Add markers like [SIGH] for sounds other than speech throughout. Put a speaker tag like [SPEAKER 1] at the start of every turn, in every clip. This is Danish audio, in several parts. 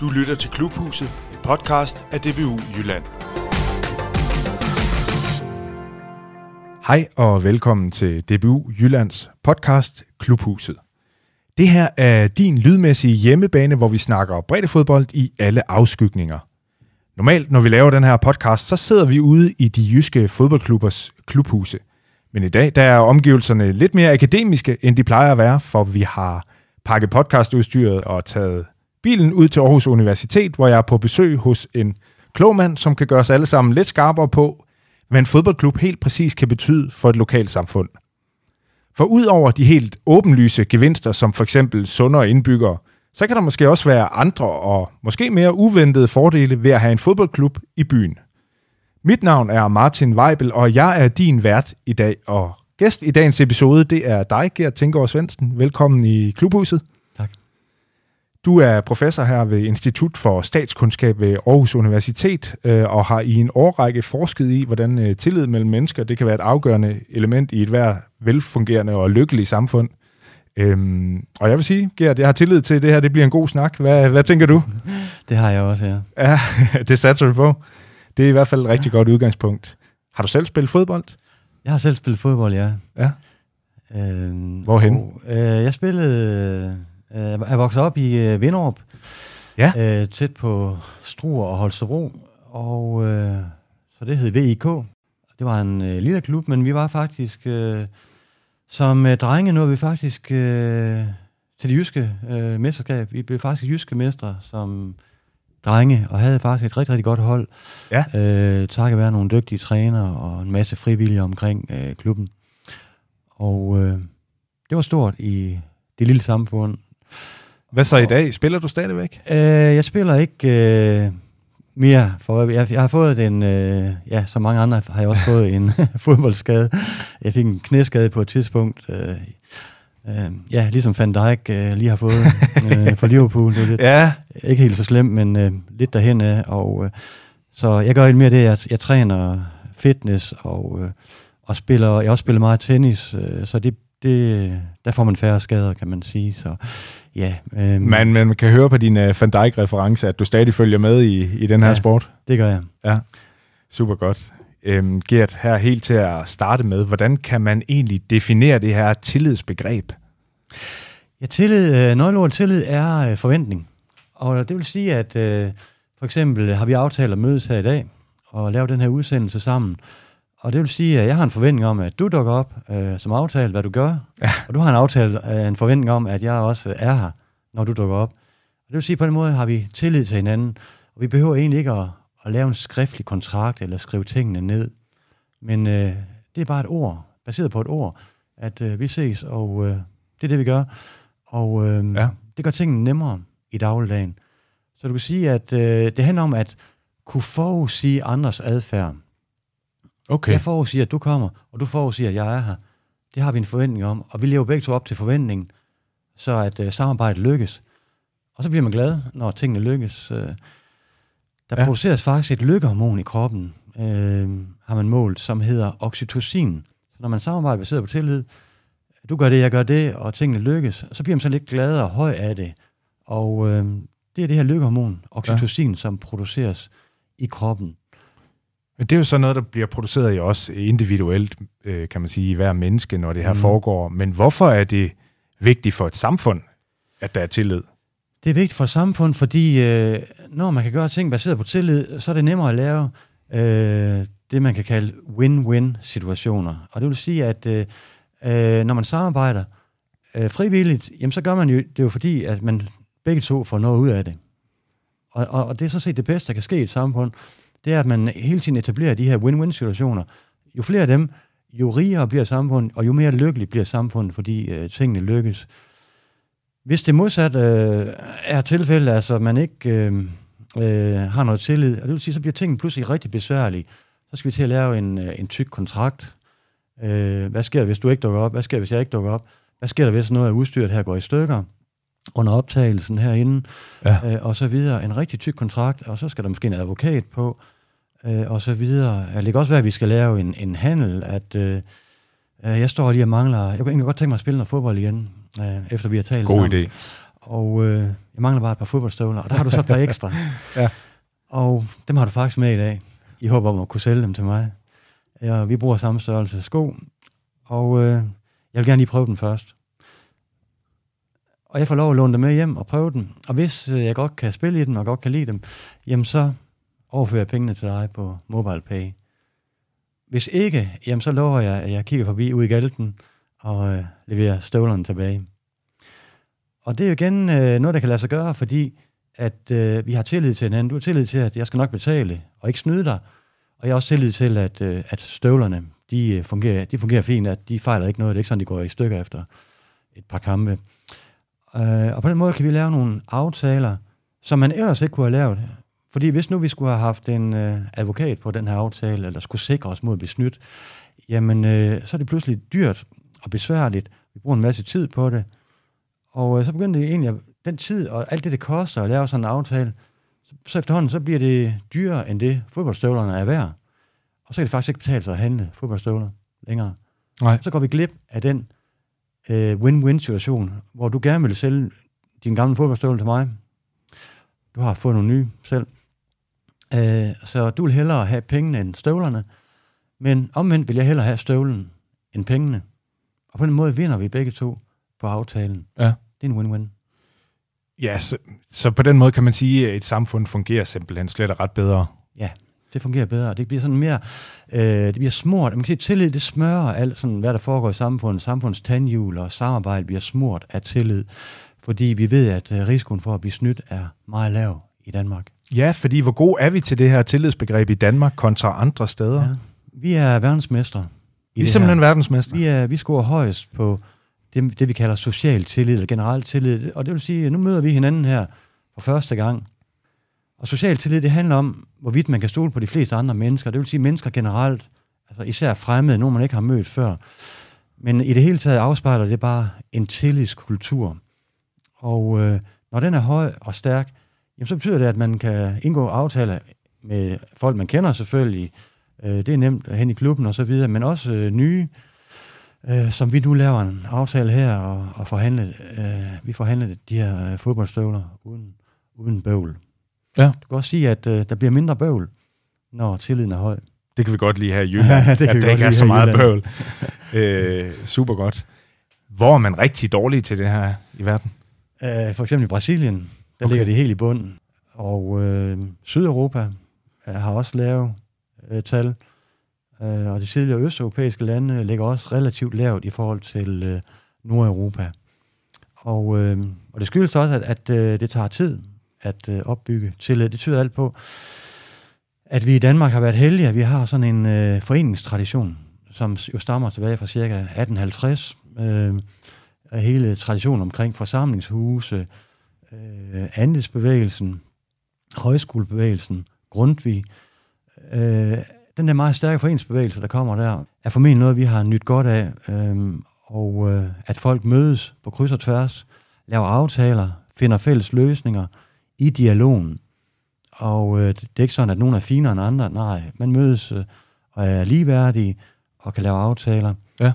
[SPEAKER 1] Du lytter til Klubhuset, en podcast af DBU Jylland.
[SPEAKER 2] Hej og velkommen til DBU Jyllands podcast Klubhuset. Det her er din lydmæssige hjemmebane, hvor vi snakker breddefodbold i alle afskygninger. Normalt, når vi laver den her podcast, så sidder vi ude i de jyske fodboldklubbers klubhuse. Men i dag, der er omgivelserne lidt mere akademiske, end de plejer at være, for vi har pakket podcastudstyret og taget bilen ud til Aarhus Universitet, hvor jeg er på besøg hos en klog mand, som kan gøre os alle sammen lidt skarpere på, hvad en fodboldklub helt præcis kan betyde for et lokalt samfund. For ud over de helt åbenlyse gevinster, som for eksempel sundere indbyggere, så kan der måske også være andre og måske mere uventede fordele ved at have en fodboldklub i byen. Mit navn er Martin Weibel, og jeg er din vært i dag, og gæst i dagens episode, det er dig, Gert Tinkegaard Svendsen. Velkommen i Klubhuset. Du er professor her ved Institut for Statskundskab ved Aarhus Universitet, øh, og har i en årrække forsket i, hvordan øh, tillid mellem mennesker, det kan være et afgørende element i et hver velfungerende og lykkeligt samfund. Øhm, og jeg vil sige, Gert, jeg har tillid til, at det her det bliver en god snak. Hvad, hvad tænker du? [LAUGHS]
[SPEAKER 3] Det har jeg også, ja.
[SPEAKER 2] Ja, [LAUGHS] det satser du på. Det er i hvert fald et rigtig godt udgangspunkt. Har du selv spillet fodbold?
[SPEAKER 3] Jeg har selv spillet fodbold, ja.
[SPEAKER 2] Ja.
[SPEAKER 3] Øhm,
[SPEAKER 2] Hvorhen?
[SPEAKER 3] Og, øh, jeg spillede... Øh, jeg voksede op i øh, Vinderup.
[SPEAKER 2] Ja.
[SPEAKER 3] Øh, tæt på Struer og Holstebro. Og øh, så det hed VIK. Det var en øh, lille klub, men vi var faktisk... Øh, som øh, drenge nåede vi faktisk øh, til det jyske øh, mesterskab. Vi blev faktisk jyske mestre som drenge, og havde faktisk et rigtig, rigtig godt hold.
[SPEAKER 2] Ja.
[SPEAKER 3] Øh, takket være nogle dygtige trænere og en masse frivillige omkring øh, klubben. Og øh, det var stort i det lille samfund.
[SPEAKER 2] Hvad så i dag? Spiller du stadigvæk?
[SPEAKER 3] Øh, jeg spiller ikke øh, mere, for jeg, jeg har fået en, øh, ja, som mange andre har jeg også fået en [LAUGHS] fodboldskade. Jeg fik en knæskade på et tidspunkt, øh, øh, ja, ligesom Van Dijk øh, lige har fået øh, for Liverpool. Det er lidt, [LAUGHS]
[SPEAKER 2] Ja.
[SPEAKER 3] ikke helt så slemt, men øh, lidt derhen af. Og, øh, så jeg gør helt mere det, at jeg træner fitness og, øh, og spiller, jeg også spiller meget tennis, øh, så det, det, der får man færre skader, kan man sige. Så ja, øh,
[SPEAKER 2] Man, man kan høre på din uh, Van Dijk-reference, at du stadig følger med i, i den her
[SPEAKER 3] Ja.
[SPEAKER 2] sport.
[SPEAKER 3] det gør jeg.
[SPEAKER 2] Ja, super godt. Øhm, Gert, her helt til at starte med, hvordan kan man egentlig definere det her tillidsbegreb?
[SPEAKER 3] Ja, tillid, øh, nøgleordet tillid er øh, forventning. Og det vil sige, at øh, for eksempel har vi aftalt at mødes her i dag og lave den her udsendelse sammen. Og det vil sige, at jeg har en forventning om, at du dukker op øh, som aftalt, hvad du gør. Ja. Og du har en aftale, øh, en forventning om, at jeg også er her, når du dukker op. Og det vil sige, at på den måde har vi tillid til hinanden. Og vi behøver egentlig ikke at, at lave en skriftlig kontrakt eller skrive tingene ned. Men øh, det er bare et ord, baseret på et ord, at øh, vi ses, og øh, det er det, vi gør. Og øh,
[SPEAKER 2] Ja.
[SPEAKER 3] det gør tingene nemmere i dagligdagen. Så du kan sige, at øh, det handler om at kunne forudsige andres adfærd.
[SPEAKER 2] Okay.
[SPEAKER 3] Jeg forudsiger, at du kommer, og du forudsiger, at jeg er her. Det har vi en forventning om, og vi lever begge to op til forventningen, så at øh, samarbejdet lykkes. Og så bliver man glad, når tingene lykkes. Øh, der
[SPEAKER 2] Ja.
[SPEAKER 3] produceres faktisk et lykkehormon i kroppen, øh, har man målt, som hedder oxytocin. Så når man samarbejder baseret på tillid, du gør det, jeg gør det, og tingene lykkes, så bliver man så lidt gladere og høj af det. Og øh, det er det her lykkehormon, oxytocin, ja. som produceres i kroppen.
[SPEAKER 2] Men det er jo så noget, der bliver produceret i os individuelt, øh, kan man sige, i hver menneske, når det her mm. Foregår. Men hvorfor er det vigtigt for et samfund, at der er tillid?
[SPEAKER 3] Det er vigtigt for et samfund, fordi øh, når man kan gøre ting baseret på tillid, så er det nemmere at lave øh, det, man kan kalde win-win-situationer. Og det vil sige, at øh, øh, når man samarbejder øh, frivilligt, jamen, så gør man jo det er jo fordi, at man begge to får noget ud af det. Og, og, og det er så set det bedste, der kan ske i et samfund, det er, at man hele tiden etablerer de her win-win-situationer. Jo flere af dem, jo rigere bliver samfundet, og jo mere lykkeligt bliver samfundet, fordi øh, tingene lykkes. Hvis det modsat øh, er tilfældet, altså man ikke øh, øh, har noget tillid, og det vil sige, så bliver tingene pludselig rigtig besværlige. Så skal vi til at lave en, øh, en tyk kontrakt. Øh, hvad sker der, hvis du ikke dukker op? Hvad sker der, hvis jeg ikke dukker op? Hvad sker der, hvis noget af udstyret her går i stykker? Under optagelsen herinde,
[SPEAKER 2] Ja.
[SPEAKER 3] øh, og så videre. En rigtig tyk kontrakt, og så skal der måske en advokat på, øh, og så videre. Det kan også være, at vi skal lave en, en handel, at øh, øh, jeg står lige og mangler, jeg kunne egentlig godt tænke mig at spille noget fodbold igen, øh, efter vi har talt
[SPEAKER 2] God
[SPEAKER 3] sammen.
[SPEAKER 2] idé.
[SPEAKER 3] og øh, jeg mangler bare et par fodboldstøvler, og der har du så et par ekstra. [LAUGHS]
[SPEAKER 2] Ja.
[SPEAKER 3] Og dem har du faktisk med i dag, i håb om at kunne sælge dem til mig. Ja, vi bruger samme størrelse sko, og øh, jeg vil gerne lige prøve den først. Og jeg får lov at låne dem med hjem og prøve dem. Og hvis øh, jeg godt kan spille i dem og godt kan lide dem, jamen så overfører pengene til dig på MobilePay. Hvis ikke, jamen så lover jeg, at jeg kigger forbi ud i galten og øh, leverer støvlerne tilbage. Og det er jo igen øh, noget, der kan lade sig gøre, fordi at øh, vi har tillid til hinanden. Du har tillid til, at jeg skal nok betale og ikke snyde dig. Og jeg har også tillid til, at, øh, at støvlerne, de, øh, fungerer, de fungerer fint, at de fejler ikke noget. Det er ikke sådan, de går i stykker efter et par kampe. Øh, og på den måde kan vi lave nogle aftaler, som man ellers ikke kunne have lavet. Fordi hvis nu vi skulle have haft en øh, advokat på den her aftale, eller skulle sikre os mod at blive snydt, jamen øh, så er det pludselig dyrt og besværligt. Vi bruger en masse tid på det. Og øh, så begynder det egentlig, at den tid og alt det, det koster at lave sådan en aftale, så, så efterhånden så bliver det dyrere end det fodboldstøvlerne er værd. Og så kan det faktisk ikke betale sig at handle fodboldstøvler længere.
[SPEAKER 2] Nej.
[SPEAKER 3] Så går vi glip af den øh, win-win situation, hvor du gerne vil sælge din gamle fodboldstøvle til mig. Du har fået nogle nye selv. Øh, så du vil hellere have pengene end støvlerne. Men omvendt vil jeg hellere have støvlen end pengene. Og på den måde vinder vi begge to på aftalen.
[SPEAKER 2] Ja.
[SPEAKER 3] Det er en win-win.
[SPEAKER 2] Ja, så, så på den måde kan man sige, at et samfund fungerer simpelthen slet og ret bedre.
[SPEAKER 3] Ja, det fungerer bedre. Det bliver sådan mere, øh, det bliver smurt. Man kan sige, tillid, det smører alt, sådan, hvad der foregår i samfundet. Samfundets tandhjul og samarbejde bliver smurt af tillid, fordi vi ved, at øh, risikoen for at blive snydt er meget lav i Danmark.
[SPEAKER 2] Ja, fordi hvor god er vi til det her tillidsbegreb i Danmark kontra andre steder?
[SPEAKER 3] Ja. Vi er verdensmestre.
[SPEAKER 2] Vi er simpelthen
[SPEAKER 3] her.
[SPEAKER 2] verdensmester.
[SPEAKER 3] Vi, er, vi scorer højst på det, det, vi kalder social tillid, eller generelt tillid. Og det vil sige, at nu møder vi hinanden her for første gang. Og social tillid, det handler om, hvorvidt man kan stole på de fleste andre mennesker. Det vil sige mennesker generelt, altså især fremmede, nogen man ikke har mødt før. Men i det hele taget afspejler det bare en tillidskultur. Og øh, når den er høj og stærk, jamen, så betyder det, at man kan indgå aftaler med folk, man kender selvfølgelig. Øh, det er nemt hen i klubben og så videre, men også øh, nye, øh, som vi nu laver en aftale her og, og forhandle, øh, vi forhandler de her øh, fodboldstøvler uden, uden bøvl.
[SPEAKER 2] Ja.
[SPEAKER 3] Du kan også sige, at øh, der bliver mindre bøvl, når tilliden er høj.
[SPEAKER 2] Det kan vi godt lide her i Jylland,
[SPEAKER 3] Ja, [LAUGHS] det kan
[SPEAKER 2] at
[SPEAKER 3] vi
[SPEAKER 2] der
[SPEAKER 3] godt
[SPEAKER 2] ikke er så meget bøvl. øh, super godt. Hvor er man rigtig dårlig til det her i verden?
[SPEAKER 3] Øh, for eksempel i Brasilien, der
[SPEAKER 2] Okay.
[SPEAKER 3] ligger de helt i bunden. Og øh, Sydeuropa øh, har også lave øh, tal. Øh, og de tidligere østeuropæiske lande ligger også relativt lavt i forhold til øh, Nordeuropa. Og, øh, og det skyldes også, at, at øh, det tager tid at øh, opbygge tillid. Det tyder alt på, at vi i Danmark har været heldige, at vi har sådan en øh, foreningstradition, som jo stammer tilbage fra cirka 1850. Øh, hele traditionen omkring forsamlingshuse, øh, andelsbevægelsen, højskolebevægelsen, Grundtvig. Øh, den der meget stærke foreningsbevægelse, der kommer der, er formentlig noget, vi har nyt godt af. Øh, og øh, at folk mødes på kryds og tværs, laver aftaler, finder fælles løsninger i dialogen. Og øh, det er ikke sådan, at nogen er finere end andre. Nej, man mødes øh, og er ligeværdige og kan lave aftaler.
[SPEAKER 2] Ja,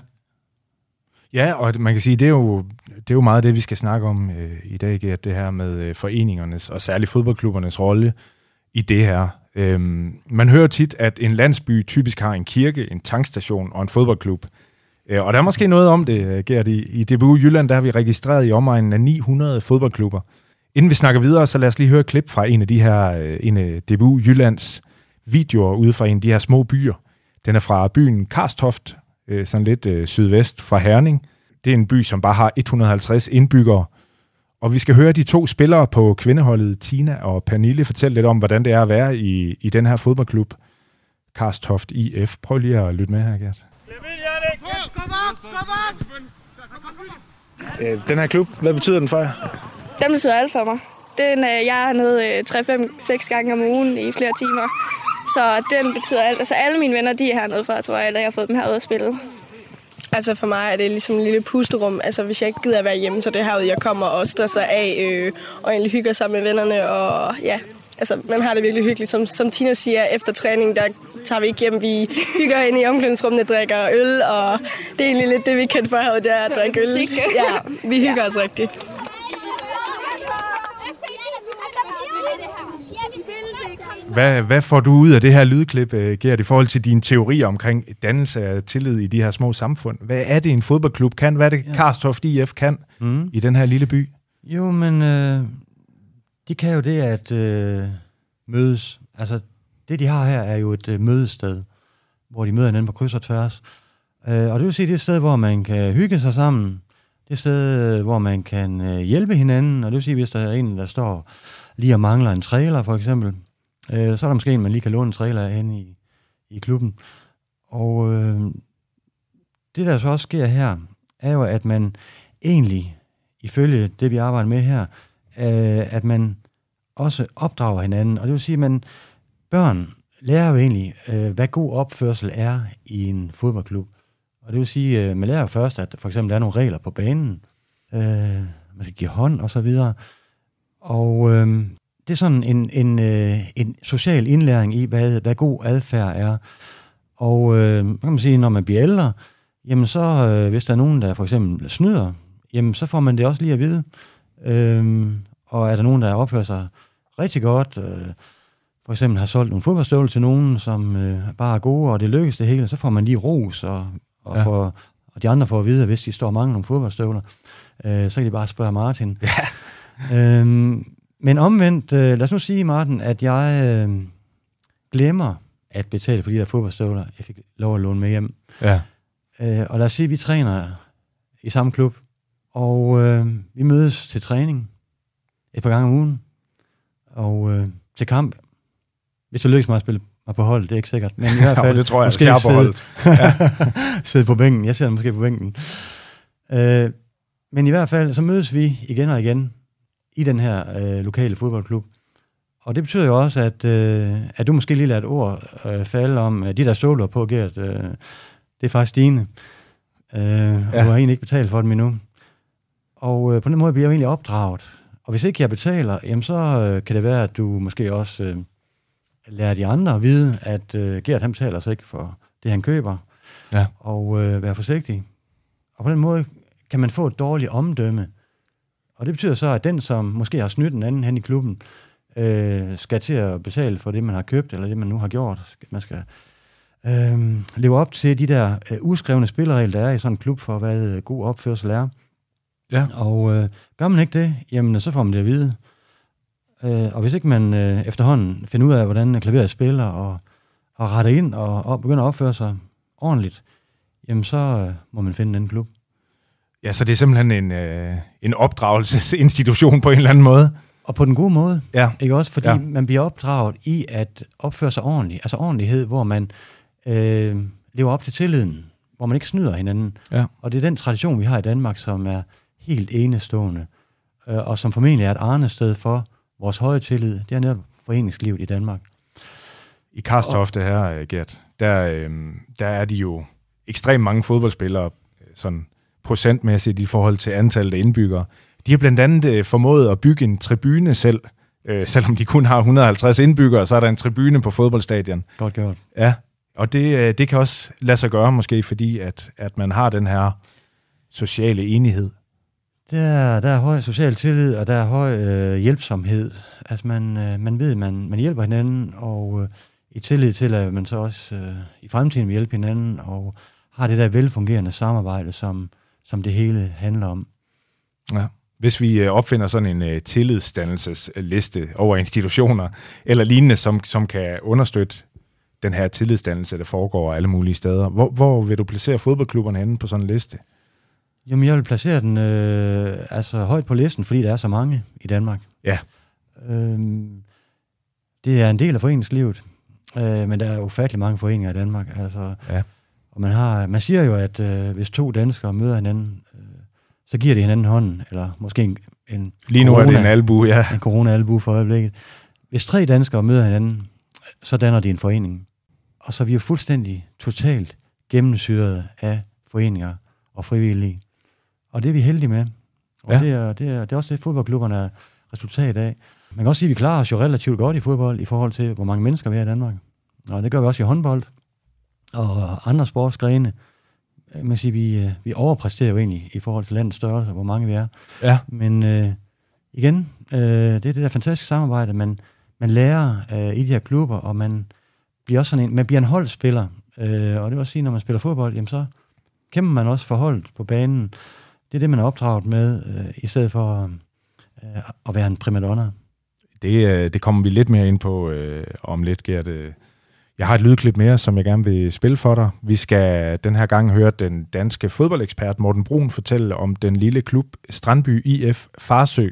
[SPEAKER 2] Ja, og man kan sige, det er jo, det er jo meget det, vi skal snakke om øh, i dag, Gert, det her med øh, foreningernes og særligt fodboldklubbernes rolle i det her. Øhm, man hører tit, at en landsby typisk har en kirke, en tankstation og en fodboldklub. Øh, og der er måske noget om det, øh, Gert. I, I DBU Jylland, der har vi registreret i omegnen af 900 fodboldklubber. Inden vi snakker videre, så lad os lige høre et klip fra en af de her, øh, en af DBU Jyllands videoer ude fra en af de her små byer. Den er fra byen Karstoft, øh, sådan lidt øh, sydvest fra Herning. Det er en by, som bare har 150 indbyggere. Og vi skal høre de to spillere på kvindeholdet, Tina og Pernille, fortælle lidt om, hvordan det er at være i, i den her fodboldklub, Karstoft IF. Prøv lige at lytte med her, Gert. Øh, Den her klub, hvad betyder den for jer?
[SPEAKER 4] Den betyder alt for mig. Den, øh, jeg er nede øh, 3-5-6 gange om ugen i flere timer. Så den betyder alt. Altså alle mine venner, de er hernede fra, tror jeg, da jeg har fået dem herude at spille.
[SPEAKER 5] Altså for mig er det ligesom en lille pusterum. Altså hvis jeg ikke gider at være hjemme, så er det herude, jeg kommer og stresser af øh, og egentlig hygger sammen med vennerne. Og ja, altså man har det virkelig hyggeligt. Som, som Tina siger, efter træning, der tager vi ikke hjem. Vi hygger ind i omklædningsrummene, drikker øl, og det er egentlig lidt det, vi kan for herude, det er at drikke øl. Ja, vi hygger os rigtigt.
[SPEAKER 2] Hvad, hvad får du ud af det her lydklip, øh, Gert, i forhold til dine teorier omkring dannelse af tillid i de her små samfund? Hvad er det, en fodboldklub kan? Hvad er det,
[SPEAKER 3] Ja.
[SPEAKER 2] Karstoft IF kan
[SPEAKER 3] Mm.
[SPEAKER 2] i den her lille by?
[SPEAKER 3] Jo, men øh, de kan jo det at øh, mødes. Altså, det de har her er jo et øh, mødested, hvor de møder hinanden på kryds og tværs. Øh, og det vil sige, det er et sted, hvor man kan hygge sig sammen. Det er et sted, øh, hvor man kan øh, hjælpe hinanden. Og det vil sige, hvis der er en, der står lige og mangler en trailer, for eksempel, øh, så er der måske en, man lige kan låne en trailer af henne i, i klubben. Og øh, det, der så også sker her, er jo, at man egentlig, ifølge det, vi arbejder med her, øh, at man også opdrager hinanden. Og det vil sige, at man, børn lærer jo egentlig, øh, hvad god opførsel er i en fodboldklub. Og det vil sige, øh, man lærer først, at for eksempel der er nogle regler på banen. Øh, man skal give hånd og så videre. Og øh, det er sådan en, en, øh, en social indlæring i, hvad, hvad god adfærd er. Og øh, man kan man sige, når man bliver ældre, jamen så, øh, hvis der er nogen, der for eksempel snyder, jamen så får man det også lige at vide. Øh, og er der nogen, der opfører sig rigtig godt, øh, for eksempel har solgt nogle fodboldstøvler til nogen, som øh, bare er gode, og det lykkes det hele, så får man lige ros, og, og,
[SPEAKER 2] ja.
[SPEAKER 3] får, og de andre får at vide, at hvis de står og mangler nogle fodboldstøvler, øh, så kan de bare spørge Martin. Ja. Øhm, men omvendt, øh, lad os nu sige, Martin, at jeg øh, glemmer at betale for de der fodboldstøvler, jeg fik lov at låne med hjem.
[SPEAKER 2] Ja.
[SPEAKER 3] Øh, og lad os sige, at vi træner i samme klub, og øh, vi mødes til træning et par gange om ugen, og øh, til kamp. Hvis det lykkes mig at spille mig på hold, det er ikke sikkert, men i [LAUGHS] hvert
[SPEAKER 2] Ja,
[SPEAKER 3] fald
[SPEAKER 2] det tror jeg,
[SPEAKER 3] måske
[SPEAKER 2] jeg på
[SPEAKER 3] sidde,
[SPEAKER 2] holdet. [LAUGHS]
[SPEAKER 3] sidde på bænken. Jeg sidder måske på bænken. Øh, men i hvert fald, så mødes vi igen og igen i den her øh, lokale fodboldklub. Og det betyder jo også, at, øh, at du måske lige lader et ord øh, falde om, at de der ståler på, Gert, øh, det er faktisk dine. Øh, ja. Og du har egentlig ikke betalt for dem endnu. Og øh, på den måde bliver jeg jo egentlig opdraget. Og hvis ikke jeg betaler, jamen så øh, kan det være, at du måske også øh, lærer de andre at vide, at øh, Gert han betaler sig ikke for det, han køber.
[SPEAKER 2] Ja.
[SPEAKER 3] Og øh, være forsigtig. Og på den måde kan man få et dårligt omdømme. Og det betyder så, at den, som måske har snydt den anden hen i klubben, øh, skal til at betale for det, man har købt, eller det, man nu har gjort. Man skal øh, leve op til de der øh, uskrevne spilleregler, der er i sådan en klub for, hvad øh, god opførsel er.
[SPEAKER 2] Ja.
[SPEAKER 3] Og øh, gør man ikke det, jamen så får man det at vide. Øh, og hvis ikke man øh, efterhånden finder ud af, hvordan klaveret spiller, og, og retter ind og, og begynder at opføre sig ordentligt, jamen så øh, må man finde en anden klub.
[SPEAKER 2] Ja, så det er simpelthen en, øh, en opdragelsesinstitution på en eller anden måde.
[SPEAKER 3] Og på den gode måde,
[SPEAKER 2] Ja.
[SPEAKER 3] ikke også? Fordi
[SPEAKER 2] Ja.
[SPEAKER 3] man bliver opdraget i at opføre sig ordentligt. Altså ordentlighed, hvor man øh, lever op til tilliden, hvor man ikke snyder hinanden.
[SPEAKER 2] Ja.
[SPEAKER 3] Og det er den tradition, vi har i Danmark, som er helt enestående, øh, og som formentlig er et arnested for vores høje tillid. Det er netop foreningslivet i Danmark.
[SPEAKER 2] I Karstofte her, øh, Gert, der, øh, der er de jo ekstremt mange fodboldspillere, øh, sådan procentmæssigt i forhold til antallet af indbyggere. De har blandt andet øh, formået at bygge en tribune selv, øh, selvom de kun har 150 indbyggere, så er der en tribune på fodboldstadion.
[SPEAKER 3] Godt gjort.
[SPEAKER 2] Ja, og det, øh, det kan også lade sig gøre måske, fordi at, at man har den her sociale enighed.
[SPEAKER 3] Der, der er høj social tillid, og der er høj øh, hjælpsomhed. Altså man, øh, man ved, man, man hjælper hinanden, og øh, i tillid til, at man så også øh, i fremtiden vil hjælpe hinanden, og har det der velfungerende samarbejde, som, som det hele handler om.
[SPEAKER 2] Ja. Hvis vi øh, opfinder sådan en øh, tillidsdannelsesliste over institutioner eller lignende, som, som kan understøtte den her tillidsdannelse, der foregår alle mulige steder, hvor, hvor vil du placere fodboldklubberne henne på sådan en liste?
[SPEAKER 3] Jamen, jeg vil placere den øh, altså højt på listen, fordi der er så mange i Danmark.
[SPEAKER 2] Ja.
[SPEAKER 3] Øhm, det er en del af foreningslivet, øh, men der er ufattelig mange foreninger i Danmark. Altså,
[SPEAKER 2] Ja.
[SPEAKER 3] Og man, har, man siger jo, at øh, hvis to danskere møder hinanden, øh, så giver de hinanden hånden, eller måske en, en
[SPEAKER 2] Lige nu er det
[SPEAKER 3] corona-
[SPEAKER 2] en albu, ja.
[SPEAKER 3] en corona-albu for øjeblikket. Hvis tre danskere møder hinanden, så danner de en forening. Og så er vi jo fuldstændig totalt gennemsyret af foreninger og frivillige. Og det er vi heldige med. Og
[SPEAKER 2] ja.
[SPEAKER 3] det, er, det, er, det er også det, fodboldklubberne er resultat af. Man kan også sige, at vi klarer os jo relativt godt i fodbold i forhold til, hvor mange mennesker vi er i Danmark. Og det gør vi også i håndbold og andre sportsgrene. Man kan sige, vi, øh, vi overpræsterer jo egentlig i forhold til landets størrelse, hvor mange vi er.
[SPEAKER 2] Ja,
[SPEAKER 3] Men øh, igen, øh, det er det der fantastiske samarbejde, man, man lærer øh, i de her klubber, og man bliver også sådan en, man bliver en holdspiller. Øh, og det vil også sige, når man spiller fodbold, jamen så kæmper man også for holdet på banen. Det er det, man er opdraget med, øh, i stedet for øh, at være en primadonna.
[SPEAKER 2] Det, øh, det kommer vi lidt mere ind på øh, om lidt, Gert. Øh, jeg har et lydklip mere, som jeg gerne vil spille for dig. Vi skal den her gang høre den danske fodboldekspert Morten Brun fortælle om den lille klub Strandby IF Farsø,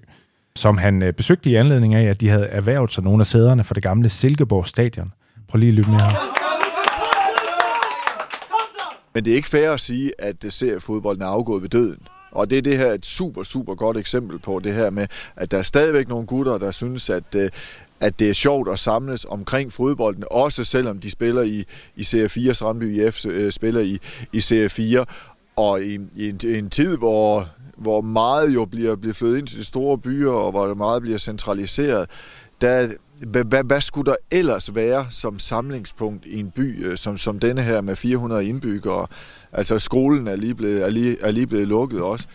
[SPEAKER 2] som han øh, besøgte i anledning af, at de havde erhvervet sig nogle af sæderne for det gamle Silkeborg Stadion. Prøv lige at lytte med her.
[SPEAKER 6] Men det er ikke fair at sige, at øh, seriefodbolden er afgået ved døden. Og det er det her et super, super godt eksempel på, det her med, at der er stadigvæk nogle gutter, der synes, at, øh, at det er sjovt at samles omkring fodbolden, også selvom de spiller i, i Serie 4, Strandby IF øh, spiller i, i Serie 4, Og i, i, en, i en tid, hvor, hvor meget jo bliver, bliver flyttet ind til de store byer, og hvor meget bliver centraliseret, der, hvad, hvad, hvad skulle der ellers være som samlingspunkt i en by øh, som, som denne her med 400 indbyggere? Altså skolen er lige blevet, er lige, er lige blevet lukket også.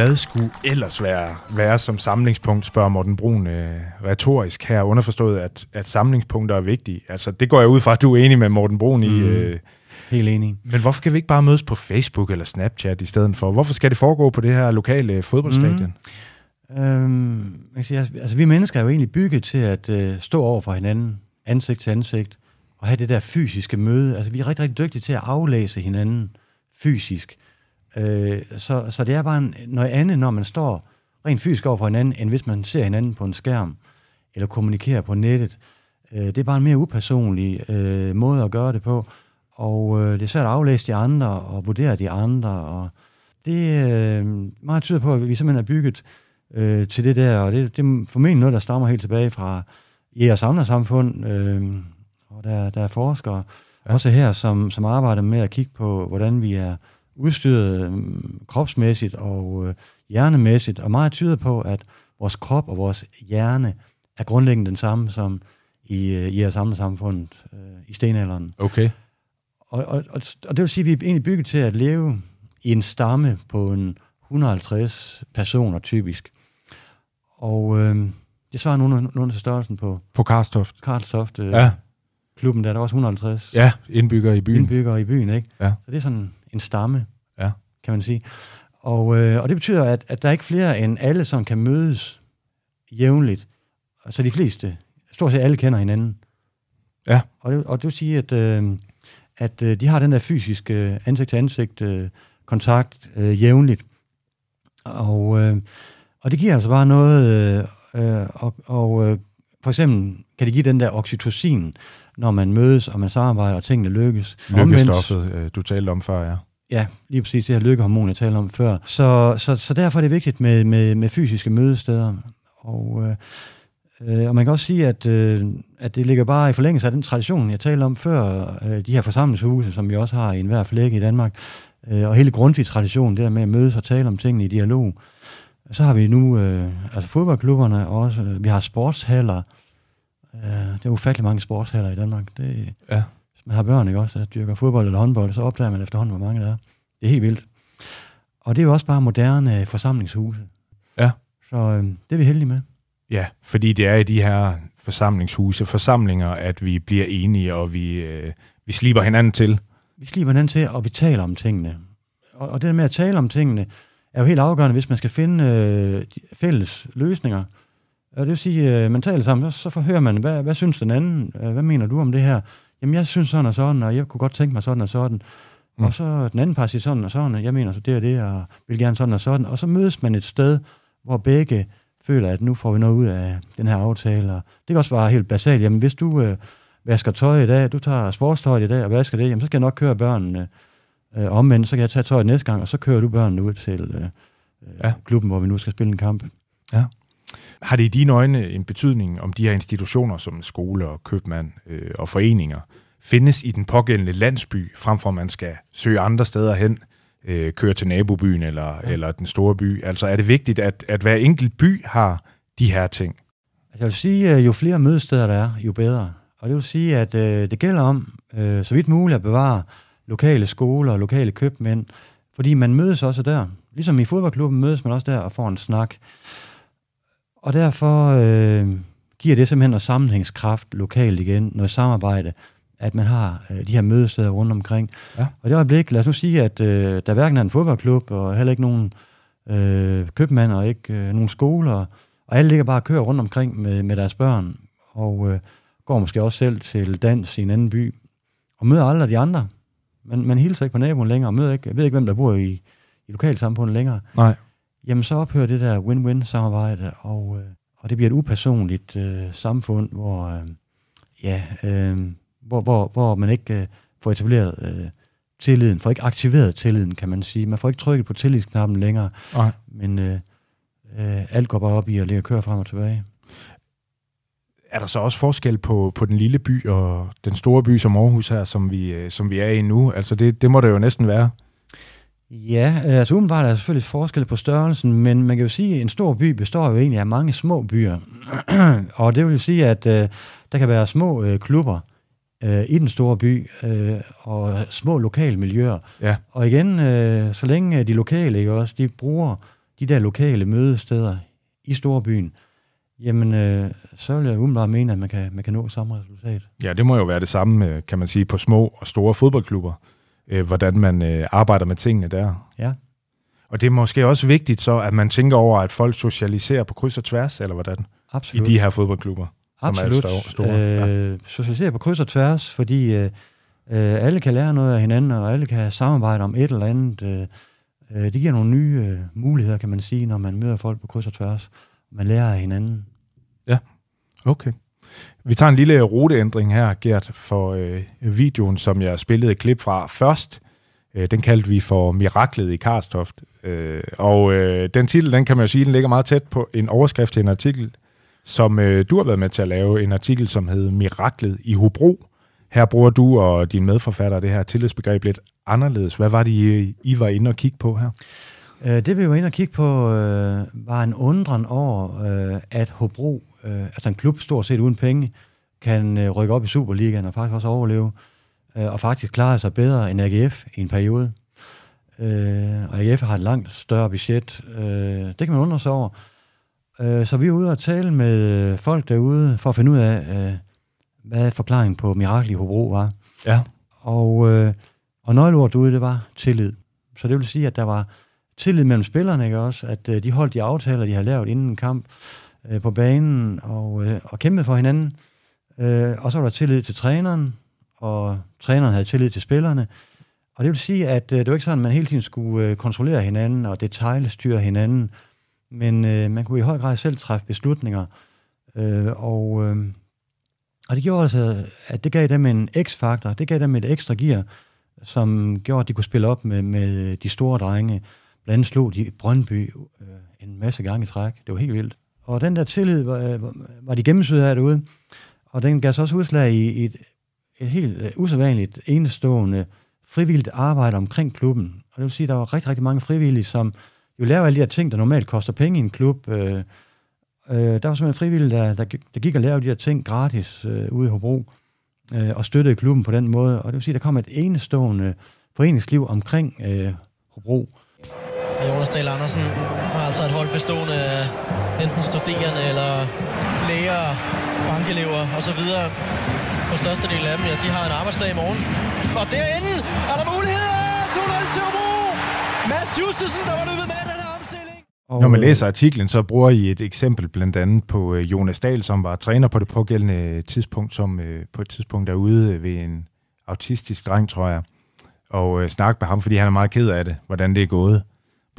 [SPEAKER 2] Hvad skulle ellers være, være som samlingspunkt, spørger Morten Brun øh, retorisk her, underforstået, at, at samlingspunkter er vigtige. Altså, det går jeg ud fra, at du er enig med Morten Brun mm. i. Øh,
[SPEAKER 3] Helt enig.
[SPEAKER 2] Men hvorfor kan vi ikke bare mødes på Facebook eller Snapchat i stedet for? Hvorfor skal det foregå på det her lokale fodboldstadion?
[SPEAKER 3] Mm. Øhm, altså, vi mennesker er jo egentlig bygget til at øh, stå over for hinanden, ansigt til ansigt, og have det der fysiske møde. Altså, vi er rigtig, rigtig dygtige til at aflæse hinanden fysisk. Øh, så, så det er bare en, noget andet, når man står rent fysisk over for hinanden, end hvis man ser hinanden på en skærm, eller kommunikerer på nettet. Øh, det er bare en mere upersonlig øh, måde at gøre det på. Og øh, det er svært at aflæse de andre og vurdere de andre. Og det øh, meget tyder på, at vi simpelthen er bygget øh, til det der. Og det, det er formentlig noget, der stammer helt tilbage fra jeres samfund. Øh, og der, der er forskere, ja. også her, som, som arbejder med at kigge på, hvordan vi er udstyret øh, kropsmæssigt og øh, hjernemæssigt. Og meget tyder på, at vores krop og vores hjerne er grundlæggende den samme som i, øh, i jeres samfund øh, i stenalderen.
[SPEAKER 2] Okay.
[SPEAKER 3] Og, og, og, og det vil sige, at vi er egentlig bygget til at leve i en stamme på en 150 personer typisk. Og øh, det svarer nogle til størrelsen på...
[SPEAKER 2] På Karstoft.
[SPEAKER 3] Karstoft. Øh,
[SPEAKER 2] ja.
[SPEAKER 3] Klubben der er der også 150.
[SPEAKER 2] Ja, indbyggere i byen.
[SPEAKER 3] Indbyggere i byen, ikke?
[SPEAKER 2] Ja.
[SPEAKER 3] Så det er sådan en stamme,
[SPEAKER 2] ja.
[SPEAKER 3] kan man sige. Og, øh, og det betyder, at, at der er ikke flere end alle, som kan mødes jævnligt. Altså de fleste, stort set alle kender hinanden.
[SPEAKER 2] Ja.
[SPEAKER 3] Og det, og det vil sige, at... Øh, at øh, de har den der fysiske øh, ansigt-til-ansigt øh, kontakt øh, jævnligt. Og, øh, og det giver altså bare noget, øh, øh, og, og øh, for eksempel kan det give den der oxytocin, når man mødes, og man samarbejder, og tingene lykkes.
[SPEAKER 2] Lykkestoffet, øh, du talte om før, ja.
[SPEAKER 3] Ja, lige præcis det her lykkehormon, jeg talte om før. Så, så, så derfor er det vigtigt med, med, med fysiske mødesteder. Og øh, Øh, og man kan også sige, at, øh, at det ligger bare i forlængelse af den tradition, jeg talte om før, øh, de her forsamlingshuse, som vi også har i enhver flække i Danmark, øh, og hele Grundtvig-traditionen, det der med at mødes og tale om tingene i dialog. Så har vi nu øh, altså fodboldklubberne også, øh, vi har sportshaller, øh, det er ufattelig mange sportshaller i Danmark. Det,
[SPEAKER 2] ja.
[SPEAKER 3] Hvis man har børn, ikke også, der dyrker fodbold eller håndbold, så opdager man efterhånden, hvor mange der er. Det er helt vildt. Og det er jo også bare moderne forsamlingshuse.
[SPEAKER 2] Ja.
[SPEAKER 3] Så øh, det er vi heldige med.
[SPEAKER 2] Ja, fordi det er i de her forsamlingshuse, forsamlinger, at vi bliver enige, og vi, øh, vi sliber hinanden til.
[SPEAKER 3] Vi sliber hinanden til, og vi taler om tingene. Og, og det med at tale om tingene, er jo helt afgørende, hvis man skal finde øh, fælles løsninger. Og det vil sige, at øh, man taler sammen, så, så forhører man, hvad, hvad synes den anden? Øh, hvad mener du om det her? Jamen, jeg synes sådan og sådan, og jeg kunne godt tænke mig sådan og sådan. Mm. Og så den anden part siger sådan og sådan, og jeg mener så det og det, og vil gerne sådan og sådan. Og så mødes man et sted, hvor begge føler, at nu får vi noget ud af den her aftale. Og det kan også være helt basalt. Jamen, hvis du øh, vasker tøj i dag, du tager sportstøj i dag og vasker det, jamen, så skal jeg nok køre børnene øh, omvendt. Så kan jeg tage tøjet næste gang, og så kører du børnene ud til øh, ja. klubben, hvor vi nu skal spille en kamp.
[SPEAKER 2] Ja. Har det i dine øjne en betydning, om de her institutioner som skole og købmand øh, og foreninger findes i den pågældende landsby, frem for at man skal søge andre steder hen, øh, køre til nabobyen eller, ja. eller den store by? Altså er det vigtigt, at, at hver enkelt by har de her ting?
[SPEAKER 3] Jeg vil sige, at jo flere mødesteder der er, jo bedre. Og det vil sige, at øh, det gælder om, øh, så vidt muligt, at bevare lokale skoler og lokale købmænd, fordi man mødes også der. ligesom i fodboldklubben mødes man også der og får en snak. Og derfor øh, giver det simpelthen noget sammenhængskraft lokalt igen, noget samarbejde, at man har øh, de her mødesteder rundt omkring.
[SPEAKER 2] Ja.
[SPEAKER 3] Og det øjeblik, lad os nu sige, at øh, der hverken er en fodboldklub, og heller ikke nogen øh, købmand, og ikke øh, nogen skoler, og alle ligger bare og kører rundt omkring med, med deres børn, og øh, går måske også selv til dans i en anden by, og møder aldrig de andre. Man, man hilser ikke på naboen længere, og møder ikke, jeg ved ikke, hvem der bor i, i lokalsamfundet længere.
[SPEAKER 2] Nej.
[SPEAKER 3] Jamen, så ophører det der win-win-samarbejde, og, øh, og det bliver et upersonligt øh, samfund, hvor, øh, ja, øh, hvor, hvor, hvor man ikke øh, får etableret øh, tilliden, får ikke aktiveret tilliden, kan man sige. Man får ikke trykket på tillidsknappen længere,
[SPEAKER 2] Nej.
[SPEAKER 3] men øh, øh, alt går bare op i at ligge og køre frem og tilbage.
[SPEAKER 2] Er der så også forskel på, på den lille by og den store by som Aarhus her, som vi, øh, som vi er i nu? Altså det, det må det jo næsten være.
[SPEAKER 3] Ja, øh, altså umiddelbart er der selvfølgelig forskel på størrelsen, men man kan jo sige, at en stor by består jo egentlig af mange små byer. [CLEARS THROAT] og det vil sige, at øh, der kan være små øh, klubber øh, i den store by, øh, og små lokale miljøer.
[SPEAKER 2] Ja.
[SPEAKER 3] Og igen, øh, så længe de lokale ikke også, de bruger de der lokale mødesteder i storbyen, jamen øh, så vil jeg umiddelbart mene, at man kan, man kan nå samme resultat.
[SPEAKER 2] Ja, det må jo være det samme, øh, kan man sige, på små og store fodboldklubber. Øh, hvordan man øh, arbejder med tingene der.
[SPEAKER 3] Ja.
[SPEAKER 2] Og det er måske også vigtigt så, at man tænker over, at folk socialiserer på kryds og tværs, eller hvordan?
[SPEAKER 3] Absolut.
[SPEAKER 2] I de her fodboldklubber. som er
[SPEAKER 3] Absolut.
[SPEAKER 2] store-
[SPEAKER 3] Øh, socialisere på kryds og tværs, fordi øh, øh, alle kan lære noget af hinanden, og alle kan samarbejde om et eller andet. Øh, øh, det giver nogle nye øh, muligheder, kan man sige, når man møder folk på kryds og tværs. Man lærer af hinanden.
[SPEAKER 2] Okay. Vi tager en lille ruteændring her, Gert, for øh, videoen, som jeg spillede et klip fra først. Øh, den kaldte vi for Miraklet i Karstoft. Øh, og øh, den titel, den kan man jo sige, den ligger meget tæt på en overskrift til en artikel, som øh, du har været med til at lave. En artikel, som hed Miraklet i Hobro. Her bruger du og din medforfatter det her tillidsbegreb lidt anderledes. Hvad var det, I, I var inde og kigge på her?
[SPEAKER 3] Øh, det vi var inde og kigge på, øh, var en undren over, øh, at Hobro, øh, altså en klub stort set uden penge, kan øh, rykke op i Superligaen og faktisk også overleve, øh, og faktisk klare sig bedre end AGF i en periode. Øh, og AGF har et langt større budget. Øh, det kan man undre sig over. Øh, så vi er ude og tale med folk derude, for at finde ud af, øh, hvad forklaringen på mirakel i Hobro var.
[SPEAKER 2] Ja.
[SPEAKER 3] Og, øh, og nøgleordet derude, det var tillid. Så det vil sige, at der var tillid mellem spillerne, ikke også? At øh, de holdt de aftaler, de havde lavet inden en kamp øh, på banen og, øh, og kæmpede for hinanden. Øh, og så var der tillid til træneren, og træneren havde tillid til spillerne. Og det vil sige, at øh, det var ikke sådan, at man hele tiden skulle øh, kontrollere hinanden og detaljstyre hinanden, men øh, man kunne i høj grad selv træffe beslutninger. Øh, og, øh, og det gjorde altså, at det gav dem en x-faktor, det gav dem et ekstra gear, som gjorde, at de kunne spille op med, med de store drenge. Blandt andet slog de Brøndby øh, en masse gange i træk. Det var helt vildt. Og den der tillid var, øh, var de gennemsyret af derude. Og den gav så også udslag i et, et helt øh, usædvanligt, enestående, frivilligt arbejde omkring klubben. Og det vil sige, at der var rigtig, rigtig mange frivillige, som jo laver alle de her ting, der normalt koster penge i en klub. Øh, øh, der var simpelthen frivillige, der, der, der gik og lavede de her ting gratis øh, ude i Hobro, øh, og støttede klubben på den måde. Og det vil sige, at der kom et enestående foreningsliv omkring øh, Hobro.
[SPEAKER 7] Og Jonas Dahl Andersen har altså et hold bestående af enten studerende eller læger, bankelever osv. På største del af dem, ja, de har en arbejdsdag i morgen. Og derinde er der muligheder! 2-0 til Hobro! Mads Justesen, der var løbet med den her omstilling.
[SPEAKER 2] Når man læser artiklen, så bruger I et eksempel blandt andet på øh, Jonas Dahl, som var træner på det pågældende tidspunkt, som øh, på et tidspunkt er ude øh, ved en autistisk dreng, tror jeg, og øh, snakke med ham, fordi han er meget ked af det, hvordan det er gået.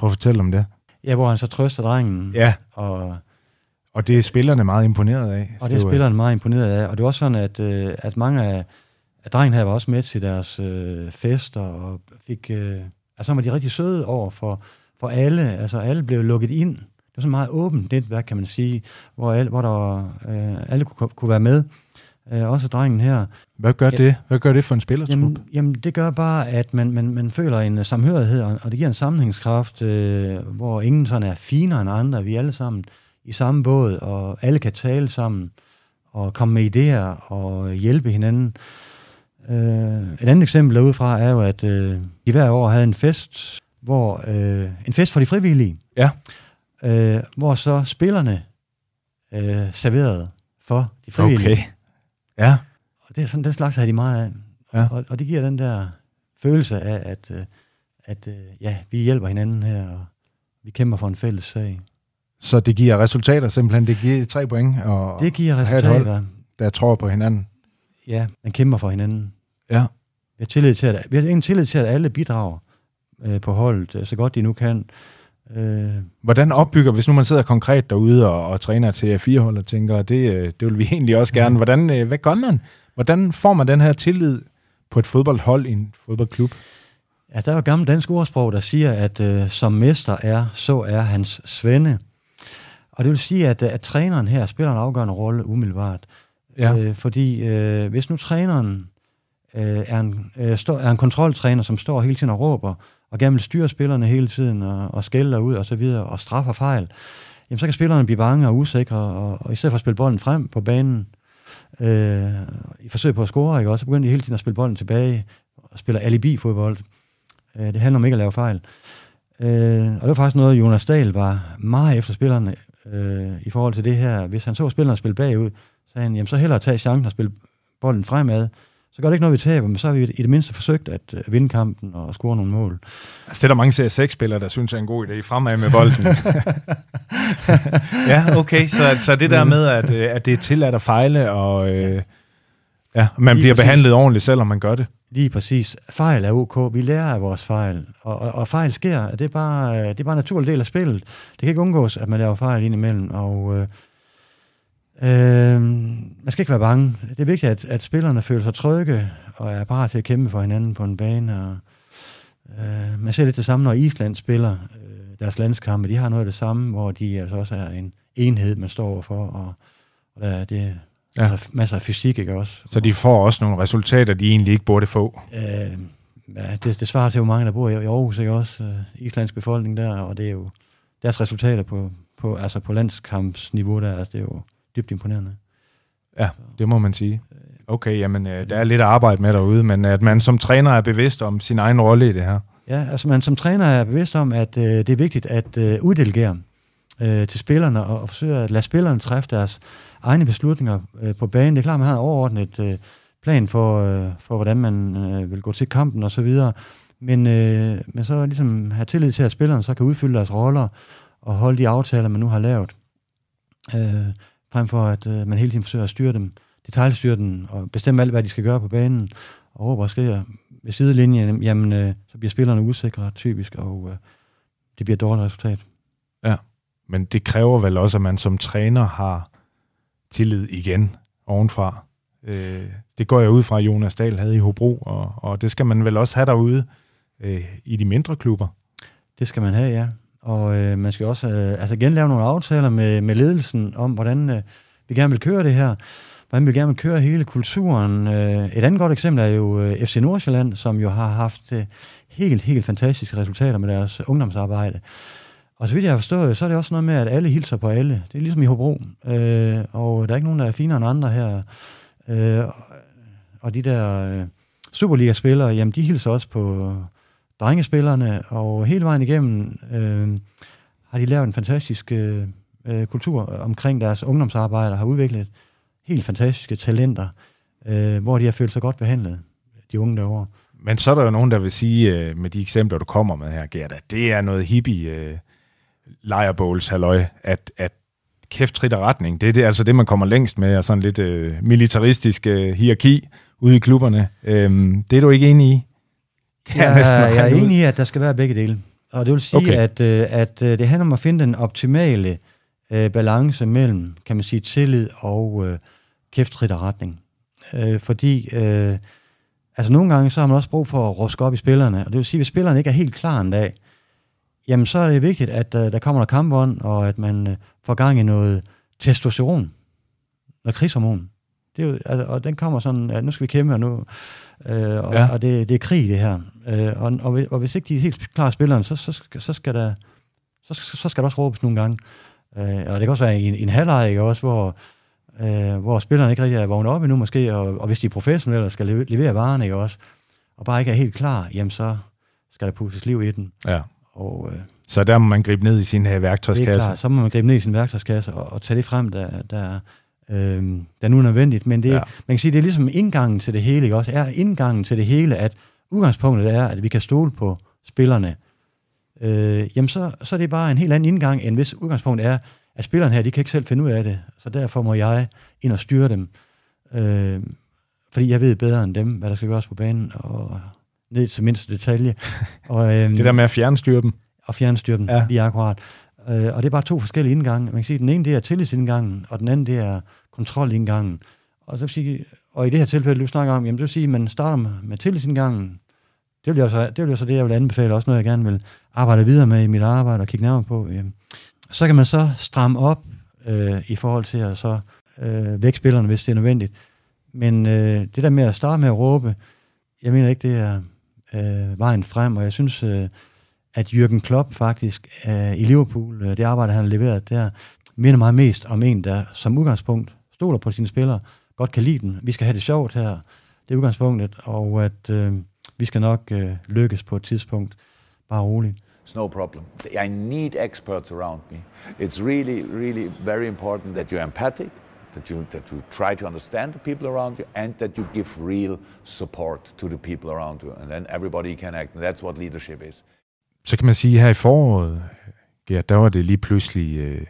[SPEAKER 2] Prøv at fortælle om det.
[SPEAKER 3] Ja, hvor han så trøster drengen.
[SPEAKER 2] Ja,
[SPEAKER 3] Og,
[SPEAKER 2] og det er spillerne meget imponeret af.
[SPEAKER 3] og det er spilleren meget imponeret af. Og det var også sådan, at, øh, at mange af, af drengene her var også med til deres øh, fester, og fik, øh, altså var de rigtig søde over for, for alle. Altså alle blev lukket ind. Det var sådan et meget åbent netværk, kan man sige, hvor, alle, hvor der øh, alle kunne, kunne være med. Øh, også drengen her.
[SPEAKER 2] Hvad gør
[SPEAKER 3] Ja.
[SPEAKER 2] det? Hvad gør det for en spillertrup?
[SPEAKER 3] Jamen, jamen, det gør bare, at man, man, man føler en uh, samhørighed, og, og det giver en sammenhængskraft, øh, hvor ingen sådan er finere end andre. Vi er alle sammen i samme båd, og alle kan tale sammen, og komme med idéer, og hjælpe hinanden. Øh, et andet eksempel derudefra er jo, at øh, de hver år havde en fest, hvor øh, en fest for de frivillige,
[SPEAKER 2] Ja.
[SPEAKER 3] øh, hvor så spillerne øh, serverede for de frivillige.
[SPEAKER 2] Okay. Ja.
[SPEAKER 3] Og det er sådan, den slags har de meget af.
[SPEAKER 2] Ja.
[SPEAKER 3] Og, og det giver den der følelse af, at, øh, at øh, ja, vi hjælper hinanden her, og vi kæmper for en fælles sag.
[SPEAKER 2] Så det giver resultater simpelthen. Det giver tre point, og
[SPEAKER 3] Det giver
[SPEAKER 2] have et hold.
[SPEAKER 3] resultater.
[SPEAKER 2] der tror på hinanden.
[SPEAKER 3] Ja, man kæmper for hinanden.
[SPEAKER 2] Ja.
[SPEAKER 3] Vi har, tillid til, at, vi har en tillid til, at alle bidrager øh, på holdet, øh, så godt de nu kan. Øh,
[SPEAKER 2] Hvordan opbygger, hvis nu man sidder konkret derude og, og træner til fire hold og tænker, det, øh, det vil vi [LAUGHS] egentlig også gerne. Hvordan, øh, hvad gør man? Hvordan får man den her tillid på et fodboldhold i en fodboldklub?
[SPEAKER 3] ja, der er jo et gammelt dansk ordsprog, der siger, at øh, som mester er, så er hans svende. Og det vil sige, at, øh, at træneren her spiller en afgørende rolle umiddelbart.
[SPEAKER 2] Ja.
[SPEAKER 3] Øh, fordi øh, hvis nu træneren øh, er, en, øh, stå, er en kontroltræner, som står hele tiden og råber, og gerne vil styre spillerne hele tiden, og, og skælder ud og så videre, og straffer fejl, jamen så kan spillerne blive bange og usikre, og, og i stedet for at spille bolden frem på banen, øh, i forsøg på at score, ikke, også, så begynder de hele tiden at spille bolden tilbage, og spiller alibi-fodbold. Øh, det handler om ikke at lave fejl. Øh, og det var faktisk noget, Jonas Dahl var meget efter spillerne øh, i forhold til det her. Hvis han så spillerne spille bagud, så sagde han, jamen så hellere tage chancen og spille bolden fremad. Så gør det ikke noget, vi taber, men så har vi i det mindste forsøgt at øh, vinde kampen og score nogle mål.
[SPEAKER 2] Altså, det er der mange serie 6-spillere, der synes er en god idé fremad med bolden. [LAUGHS] ja, okay. Så, så det der med, at, øh, at det er tilladt at fejle, og øh, ja, man
[SPEAKER 3] Lige
[SPEAKER 2] bliver
[SPEAKER 3] præcis.
[SPEAKER 2] behandlet ordentligt, selvom man gør det.
[SPEAKER 3] Lige præcis. Fejl er ok. Vi lærer af vores fejl. Og, og, og fejl sker. Det er, bare, øh, det er bare en naturlig del af spillet. Det kan ikke undgås, at man laver fejl indimellem. Og øh, øh, man skal ikke være bange. Det er vigtigt, at, at spillerne føler sig trygge og er parat til at kæmpe for hinanden på en bane. Og, øh, man ser lidt det samme, når Island spiller øh, deres landskampe. De har noget af det samme, hvor de altså også er en enhed, man står overfor. Og, og der er det
[SPEAKER 2] Ja.
[SPEAKER 3] ja. masser af fysik, ikke også?
[SPEAKER 2] Så de får også nogle resultater, de egentlig ikke burde få.
[SPEAKER 3] Øh, ja, det, det svarer til, hvor mange der bor i, i Aarhus, ikke også? Øh, islandsk befolkning der, og det er jo deres resultater på, på, altså på landskampsniveau der, altså det er jo dybt imponerende.
[SPEAKER 2] Ja, det må man sige. Okay, jamen, øh, der er lidt arbejde med derude, men at man som træner er bevidst om sin egen rolle i det her.
[SPEAKER 3] Ja, altså man som træner er bevidst om, at øh, det er vigtigt at øh, uddelegere øh, til spillerne, og, og forsøge at lade spillerne træffe deres egne beslutninger øh, på banen. Det er klart, man har en overordnet øh, plan for, øh, for, hvordan man øh, vil gå til kampen og så videre. Men, øh, men så ligesom have tillid til, at spillerne så kan udfylde deres roller og holde de aftaler, man nu har lavet. Øh, frem for, at øh, man hele tiden forsøger at styre dem, detaljstyre dem og bestemme alt, hvad de skal gøre på banen. Og råber og skriger ved sidelinjen, jamen, øh, så bliver spillerne usikre typisk, og øh, det bliver et dårligt resultat.
[SPEAKER 2] Men det kræver vel også, at man som træner har tillid igen ovenfra. Øh, det går jeg ud fra, at Jonas Dahl havde i Hobro, og, og det skal man vel også have derude øh, i de mindre klubber.
[SPEAKER 3] Det skal man have, ja. Og øh, man skal også øh, altså igen lave nogle aftaler med, med ledelsen om, hvordan øh, vi gerne vil køre det her. Hvordan vi gerne vil køre hele kulturen. Øh, et andet godt eksempel er jo øh, FC Nordsjælland, som jo har haft øh, helt, helt fantastiske resultater med deres ungdomsarbejde. Og så vidt jeg har forstået, så er det også noget med, at alle hilser på alle. Det er ligesom i Hobro. Øh, og der er ikke nogen, der er finere end andre her. Øh, og de der øh, Superliga-spillere, jamen de hilser også på drengespillerne, og hele vejen igennem øh, har de lavet en fantastisk øh, øh, kultur omkring deres ungdomsarbejde, og har udviklet helt fantastiske talenter, øh, hvor de har følt sig godt behandlet, de unge derovre.
[SPEAKER 2] Men så er der jo nogen, der vil sige, øh, med de eksempler, du kommer med her, Gerda, det er noget hippie øh, lejrebowls halløj, at, at kæft trit og retning, det er det, altså det, man kommer længst med, og sådan lidt øh, militaristisk øh, hierarki ude i klubberne. Øhm, det er du ikke enig i? Kan
[SPEAKER 3] Jeg, [LAUGHS]
[SPEAKER 2] næsten
[SPEAKER 3] jeg, er enig i, at der skal være begge dele. Og det vil sige,
[SPEAKER 2] Okay.
[SPEAKER 3] at, øh, at øh, det handler om at finde den optimale øh, balance mellem, kan man sige, tillid og øh, kæft trit og retning. Øh, fordi, øh, altså nogle gange, så har man også brug for at ruske op i spillerne. Og det vil sige, hvis spillerne ikke er helt klar en dag, jamen så er det vigtigt, at øh, der kommer noget kampånd, og at man øh, får gang i noget testosteron, noget krigshormon. Det er jo, altså, og den kommer sådan, at nu skal vi kæmpe, og nu, øh, og,
[SPEAKER 2] Ja.
[SPEAKER 3] og det, det er krig, det her. Øh, og, og, hvis- og hvis ikke de er helt klar spillerne, så, så, skal, så, skal der, så, skal- så skal der også råbes nogle gange. Øh, og det kan også være en, en halvleg, ikke, også, hvor, øh, hvor spillerne ikke rigtig er vågnet op endnu måske, og, og hvis de er professionelle og skal leve- levere varen, ikke også, og bare ikke er helt klar, jamen så, skal der pusses liv i den.
[SPEAKER 2] Ja.
[SPEAKER 3] Og øh,
[SPEAKER 2] Så der må man gribe ned i sin her
[SPEAKER 3] det er
[SPEAKER 2] værktøjskasse.
[SPEAKER 3] klart, så må man gribe ned i sin værktøjskasse og, og tage det frem, der, der, øh, der nu er nødvendigt. Men det,
[SPEAKER 2] Ja.
[SPEAKER 3] man kan sige, det er ligesom indgangen til det hele, ikke også? Er indgangen til det hele, at udgangspunktet er, at vi kan stole på spillerne. Øh, jamen så, så er det bare en helt anden indgang, end hvis udgangspunktet er, at spillerne her, de kan ikke selv finde ud af det. Så derfor må jeg ind og styre dem. Øh, fordi jeg ved bedre end dem, hvad der skal gøres på banen, og ned til mindste detalje. [LAUGHS] og, øhm,
[SPEAKER 2] Det der med at fjernstyre dem.
[SPEAKER 3] og fjernstyre dem,
[SPEAKER 2] ja.
[SPEAKER 3] lige akkurat. Øh, og det er bare to forskellige indgange. Man kan sige, at den ene det er tillidsindgangen, og den anden det er kontrolindgangen. Og, så vil sige, og i det her tilfælde, du snakker om, jamen det vil sige, at man starter med, med tillidsindgangen. Det vil, jeg så, det vil jeg så det, jeg vil anbefale, også noget, jeg gerne vil arbejde videre med i mit arbejde og kigge nærmere på. Jamen. Så kan man så stramme op øh, i forhold til at så øh, vække spillerne, hvis det er nødvendigt. Men øh, det der med at starte med at råbe, jeg mener ikke, det er øh, vejen frem, og jeg synes, øh, at Jürgen Klopp faktisk øh, i Liverpool, øh, det arbejde, han har leveret der, minder mig mest om en, der som udgangspunkt stoler på sine spillere, godt kan lide dem. Vi skal have det sjovt her, det er udgangspunktet, og at øh, vi skal nok øh, lykkes på et tidspunkt. Bare roligt.
[SPEAKER 8] It's no problem. I need experts around me. It's really, really very important that you're empathic, that you that you try to understand the people around you, and that you give real support to the people around you, and then everybody can act. And that's what leadership is.
[SPEAKER 2] Så kan man sige, at her i foråret, ja, der var det lige pludselig øh,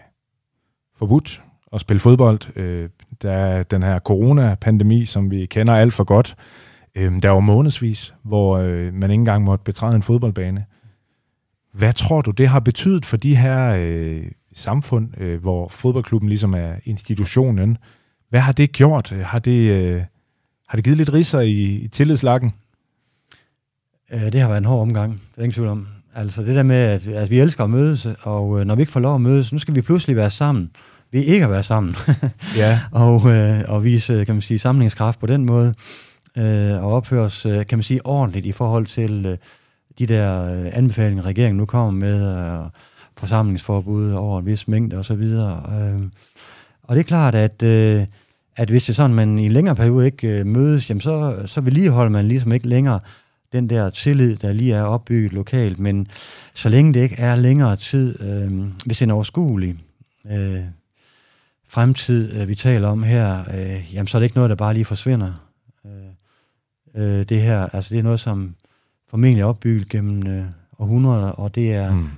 [SPEAKER 2] forbudt at spille fodbold. Øh, der er den her coronapandemi, som vi kender alt for godt. Øh, der var månedsvis, hvor øh, man ikke engang måtte betræde en fodboldbane. Hvad tror du, det har betydet for de her øh, samfund, øh, hvor fodboldklubben ligesom er institutionen? Hvad har det gjort? Har det, øh, har det givet lidt risser i, i tillidslakken?
[SPEAKER 3] Det har været en hård omgang, det er ingen tvivl om. Altså det der med, at, at vi elsker at mødes, og øh, når vi ikke får lov at mødes, nu skal vi pludselig være sammen. Vi ikke at være sammen. [LAUGHS]
[SPEAKER 2] Ja.
[SPEAKER 3] og, øh, og vise, kan man sige, samlingskraft på den måde, øh, og opføre os, øh, kan man sige, ordentligt i forhold til øh, de der øh, anbefalinger, regeringen nu kommer med, øh, forsamlingsforbud over en vis mængde osv. Øh, og det er klart, at, øh, at hvis det er sådan, man i en længere periode ikke øh, mødes, jamen så, så vedligeholder man ligesom ikke længere den der tillid, der lige er opbygget lokalt, men så længe det ikke er længere tid, øh, hvis en overskuelig øh, fremtid, øh, vi taler om her, øh, jamen så er det ikke noget, der bare lige forsvinder. Øh, øh, det her, altså det er noget, som formentlig er opbygget gennem øh, århundreder, og det er, mm.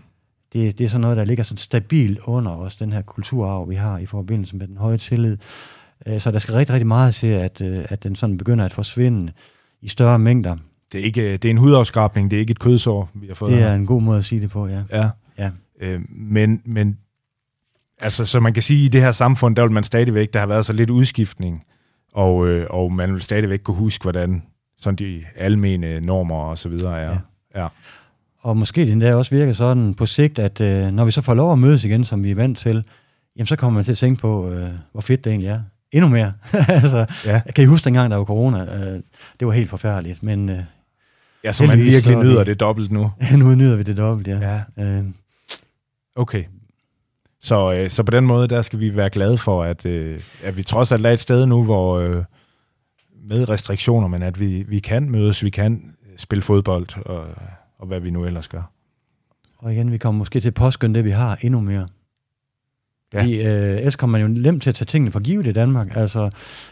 [SPEAKER 3] det, det er sådan noget, der ligger sådan stabilt under os, den her kulturarv, vi har i forbindelse med den høje tillid. Øh, så der skal rigtig, rigtig meget til, at, øh, at den sådan begynder at forsvinde i større mængder.
[SPEAKER 2] Det er, ikke, det er en hudafskrabning, det er ikke et kødsår, vi har fået
[SPEAKER 3] Det
[SPEAKER 2] her.
[SPEAKER 3] er en god måde at sige det på, ja.
[SPEAKER 2] Ja.
[SPEAKER 3] ja.
[SPEAKER 2] Øh, men, men altså, så man kan sige, at i det her samfund, der vil man stadigvæk, der har været så lidt udskiftning, og, øh, og man vil stadigvæk kunne huske, hvordan sådan de almene normer og så videre er. Ja. ja.
[SPEAKER 3] Og måske det endda også virker sådan på sigt, at øh, når vi så får lov at mødes igen, som vi er vant til, jamen så kommer man til at tænke på, øh, hvor fedt det egentlig er. Endnu mere. [LAUGHS] altså,
[SPEAKER 2] ja.
[SPEAKER 3] Kan I huske dengang, der var corona? Øh, det var helt forfærdeligt, men... Øh,
[SPEAKER 2] ja, så man virkelig nyder vi, det dobbelt nu. [LAUGHS]
[SPEAKER 3] nu nyder vi det dobbelt, ja.
[SPEAKER 2] ja.
[SPEAKER 3] Øh,
[SPEAKER 2] okay. Så, øh, så på den måde, der skal vi være glade for, at, øh, at vi trods alt er et sted nu, hvor øh, med restriktioner, men at vi, vi kan mødes, vi kan spille fodbold, og, og hvad vi nu ellers gør.
[SPEAKER 3] Og igen, vi kommer måske til at påskynde det, vi har endnu mere. Ja. Fordi, øh, ellers kommer man jo nemt til at tage tingene for givet i Danmark. Altså,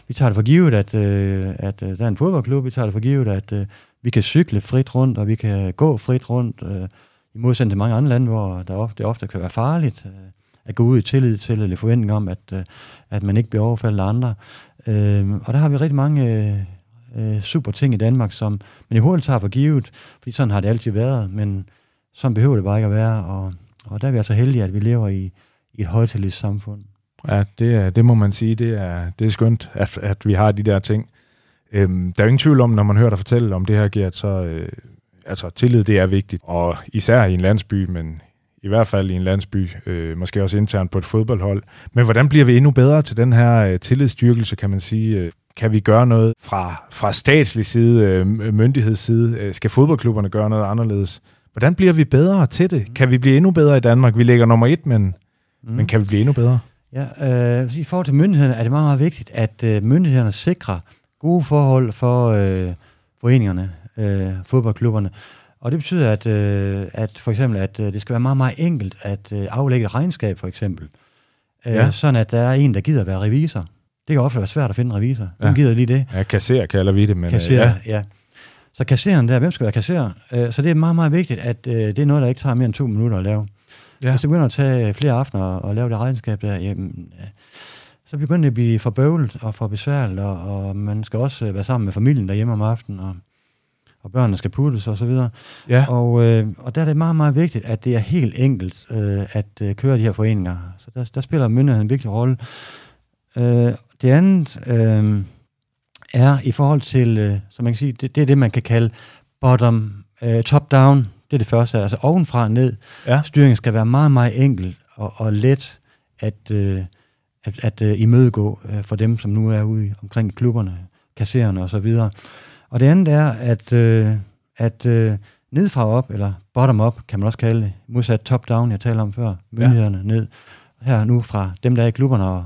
[SPEAKER 3] vi tager det for givet, at, øh, at øh, der er en fodboldklub. Vi tager det for givet, at øh, vi kan cykle frit rundt, og vi kan gå frit rundt. Øh, I modsætning til mange andre lande, hvor der ofte, det ofte kan være farligt øh, at gå ud i tillid til, eller forventning om, at, øh, at man ikke bliver overfaldet af andre. Øh, og der har vi rigtig mange øh, øh, super ting i Danmark, som man i hurtigt tager for givet, fordi sådan har det altid været, men sådan behøver det bare ikke at være. Og, og der er vi altså heldige, at vi lever i i et højtillidssamfund.
[SPEAKER 2] Ja, det, er, det må man sige, det er, det er skønt, at, at vi har de der ting. Øhm, der er ingen tvivl om, når man hører dig fortælle om det her, Gert, så øh, altså, tillid, det er vigtigt. Og især i en landsby, men i hvert fald i en landsby, øh, måske også internt på et fodboldhold. Men hvordan bliver vi endnu bedre til den her øh, tillidsstyrkelse, kan man sige? Kan vi gøre noget fra, fra statslig side, øh, myndighedsside? Øh, skal fodboldklubberne gøre noget anderledes? Hvordan bliver vi bedre til det? Kan vi blive endnu bedre i Danmark? Vi ligger nummer et, men Mm. Men kan vi blive endnu bedre?
[SPEAKER 3] Ja, øh, i forhold til myndighederne er det meget, meget vigtigt, at øh, myndighederne sikrer gode forhold for øh, foreningerne, øh, fodboldklubberne. Og det betyder, at, øh, at for eksempel, at øh, det skal være meget, meget enkelt at øh, aflægge et regnskab, for eksempel. Øh,
[SPEAKER 2] Ja.
[SPEAKER 3] Sådan, at der er en, der gider være revisor. Det kan ofte være svært at finde en revisor. Hvem
[SPEAKER 2] Ja.
[SPEAKER 3] gider lige det?
[SPEAKER 2] Ja, kasser kalder vi det, men øh,
[SPEAKER 3] Kasserer,
[SPEAKER 2] ja.
[SPEAKER 3] ja. Så kasseren der, hvem skal være kasserer? Øh, så det er meget, meget vigtigt, at øh, det er noget, der ikke tager mere end to minutter at lave.
[SPEAKER 2] Ja.
[SPEAKER 3] Hvis du begynder at tage flere aftener og, og lave det regnskab der, jamen, øh, så begynder det at blive for bøvlet og for besværligt, og, og man skal også øh, være sammen med familien derhjemme om aftenen, og, og børnene skal puttes og så videre.
[SPEAKER 2] ja.
[SPEAKER 3] Og, øh, og der er det meget, meget vigtigt, at det er helt enkelt øh, at øh, køre de her foreninger. Så der, der spiller myndigheden en vigtig rolle. Øh, det andet øh, er i forhold til, øh, som man kan sige, det, det er det, man kan kalde bottom, øh, top-down. Det er det første, altså ovenfra ned.
[SPEAKER 2] Ja.
[SPEAKER 3] Styringen skal være meget, meget enkel og, og let at, øh, at, at øh, imødegå øh, for dem, som nu er ude omkring i klubberne, kassererne og så videre. Og det andet er, at, øh, at øh, nedfra op, eller bottom up, kan man også kalde det, modsat top down, jeg talte om før, myndighederne ja. ned, her nu fra dem, der er i klubberne, og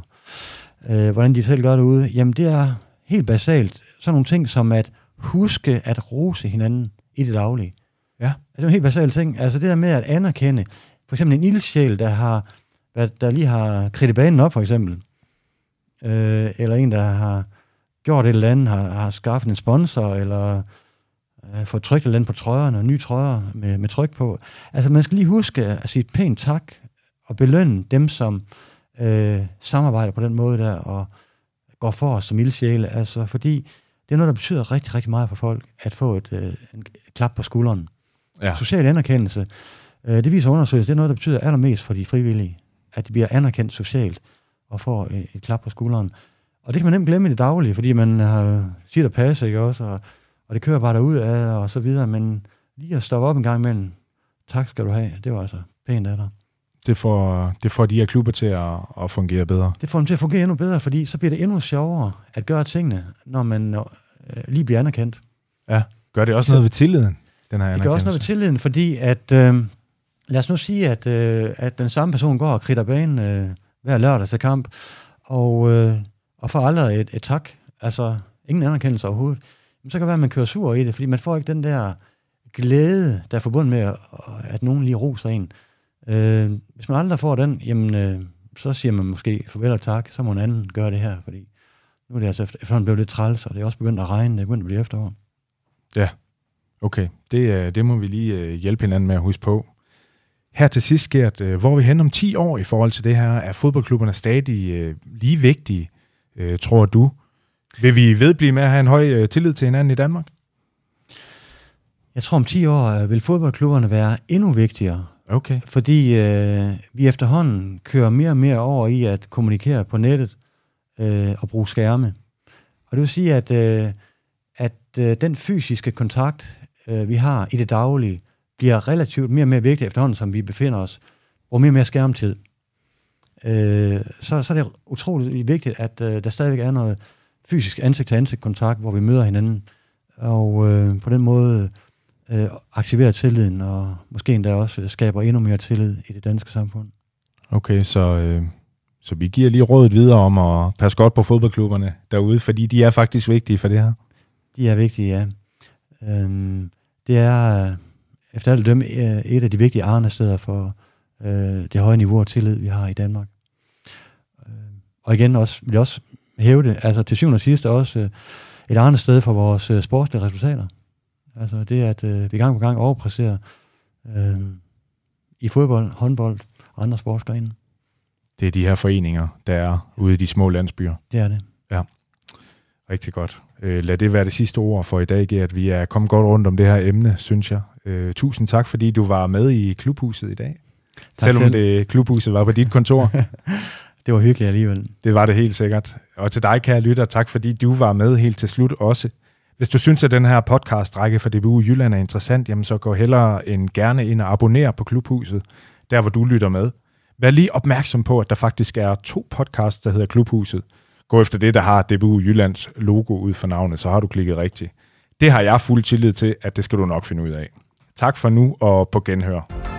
[SPEAKER 3] øh, hvordan de selv gør det ude, jamen det er helt basalt sådan nogle ting som at huske at rose hinanden i det daglige.
[SPEAKER 2] Ja.
[SPEAKER 3] Altså, det er en helt basal ting. Altså det der med at anerkende, for eksempel en ildsjæl, der har, hvad- der lige har kridtet banen op, for eksempel, øh, eller en, der har gjort et eller andet, har, har skaffet en sponsor, eller øh, fået trykt et eller andet på trøjerne, nye trøjer med, med tryk på. Altså man skal lige huske at sige pænt tak, og belønne dem, som øh, samarbejder på den måde der, og går for os som ildsjæle. Altså fordi det er noget, der betyder rigtig, rigtig meget for folk, at få et, øh, en klap på skulderen.
[SPEAKER 2] Ja.
[SPEAKER 3] Social anerkendelse, øh, det viser undersøgelser, det er noget, der betyder allermest for de frivillige, at de bliver anerkendt socialt og får et, et klap på skulderen. Og det kan man nemt glemme i det daglige, fordi man har sit og passe, ikke også, og, og det kører bare derud af, og så videre, men lige at stoppe op en gang imellem, tak skal du have, det var altså pænt af dig.
[SPEAKER 2] Det får, det får de her klubber til at, at fungere bedre.
[SPEAKER 3] Det får dem til at fungere endnu bedre, fordi så bliver det endnu sjovere at gøre tingene, når man øh, lige bliver anerkendt.
[SPEAKER 2] Ja. Gør det også
[SPEAKER 3] Så-
[SPEAKER 2] noget ved tilliden, den her
[SPEAKER 3] Det gør også noget ved tilliden, fordi at, øh, lad os nu sige, at, øh, at den samme person går og kritter banen øh, hver lørdag til kamp, og, øh, og får aldrig et, et tak, altså ingen anerkendelse overhovedet, Jamen, så kan det være, at man kører sur i det, fordi man får ikke den der glæde, der er forbundet med, øh, at, nogen lige roser en. Øh, hvis man aldrig får den, jamen, øh, så siger man måske farvel og tak, så må en anden gøre det her, fordi nu er det altså efter- efterhånden blevet lidt træls, og det er også begyndt at regne, det er begyndt at blive efterår.
[SPEAKER 2] Okay, det, øh, det må vi lige øh, hjælpe hinanden med at huske på. Her til sidst, Gert, øh, hvor er vi hen om 10 år i forhold til det her? Er fodboldklubberne stadig øh, lige vigtige, øh, tror du? Vil vi vedblive med at have en høj øh, tillid til hinanden i Danmark?
[SPEAKER 3] Jeg tror om 10 år øh, vil fodboldklubberne være endnu vigtigere,
[SPEAKER 2] Okay.
[SPEAKER 3] fordi øh, vi efterhånden kører mere og mere over i at kommunikere på nettet øh, og bruge skærme. Og det vil sige, at, øh, at øh, den fysiske kontakt, øh, vi har i det daglige, bliver relativt mere og mere vigtig efterhånden, som vi befinder os, og mere og mere skærmtid. Øh, så, så er det utroligt vigtigt, at øh, der stadigvæk er noget fysisk ansigt-til-ansigt kontakt, hvor vi møder hinanden, og øh, på den måde øh, aktiverer tilliden, og måske endda også skaber endnu mere tillid i det danske samfund.
[SPEAKER 2] Okay, så, øh, så vi giver lige rådet videre om at passe godt på fodboldklubberne derude, fordi de er faktisk vigtige for det her.
[SPEAKER 3] De er vigtige, ja. Øhm, det er efter alt at dømme øh, et af de vigtige arnesteder for øh, det høje niveau af tillid, vi har i Danmark. Øh, og igen også, vil jeg også hæve det, altså til syvende og sidst også øh, et andet sted for vores øh, sportslige resultater. Altså det, at øh, vi gang på gang overpræsterer øh, i fodbold, håndbold og andre sportsgrene.
[SPEAKER 2] Det er de her foreninger, der er ude i de små landsbyer.
[SPEAKER 3] Det er det.
[SPEAKER 2] Rigtig godt. Øh, lad det være det sidste ord for i dag, Gert. Vi er kommet godt rundt om det her emne, synes jeg. Øh, tusind tak, fordi du var med i klubhuset i dag.
[SPEAKER 3] Tak
[SPEAKER 2] Selvom
[SPEAKER 3] selv.
[SPEAKER 2] det klubhuset var på dit kontor. [LAUGHS]
[SPEAKER 3] Det var hyggeligt alligevel.
[SPEAKER 2] Det var det helt sikkert. Og til dig, kære lytter, tak fordi du var med helt til slut også. Hvis du synes, at den her podcast-række for DBU Jylland er interessant, jamen så gå hellere end gerne ind og abonner på Klubhuset, der hvor du lytter med. Vær lige opmærksom på, at der faktisk er to podcasts, der hedder Klubhuset. Gå efter det, der har DBU Jyllands logo ud for navnet, så har du klikket rigtigt. Det har jeg fuld tillid til, at det skal du nok finde ud af. Tak for nu, og på genhør.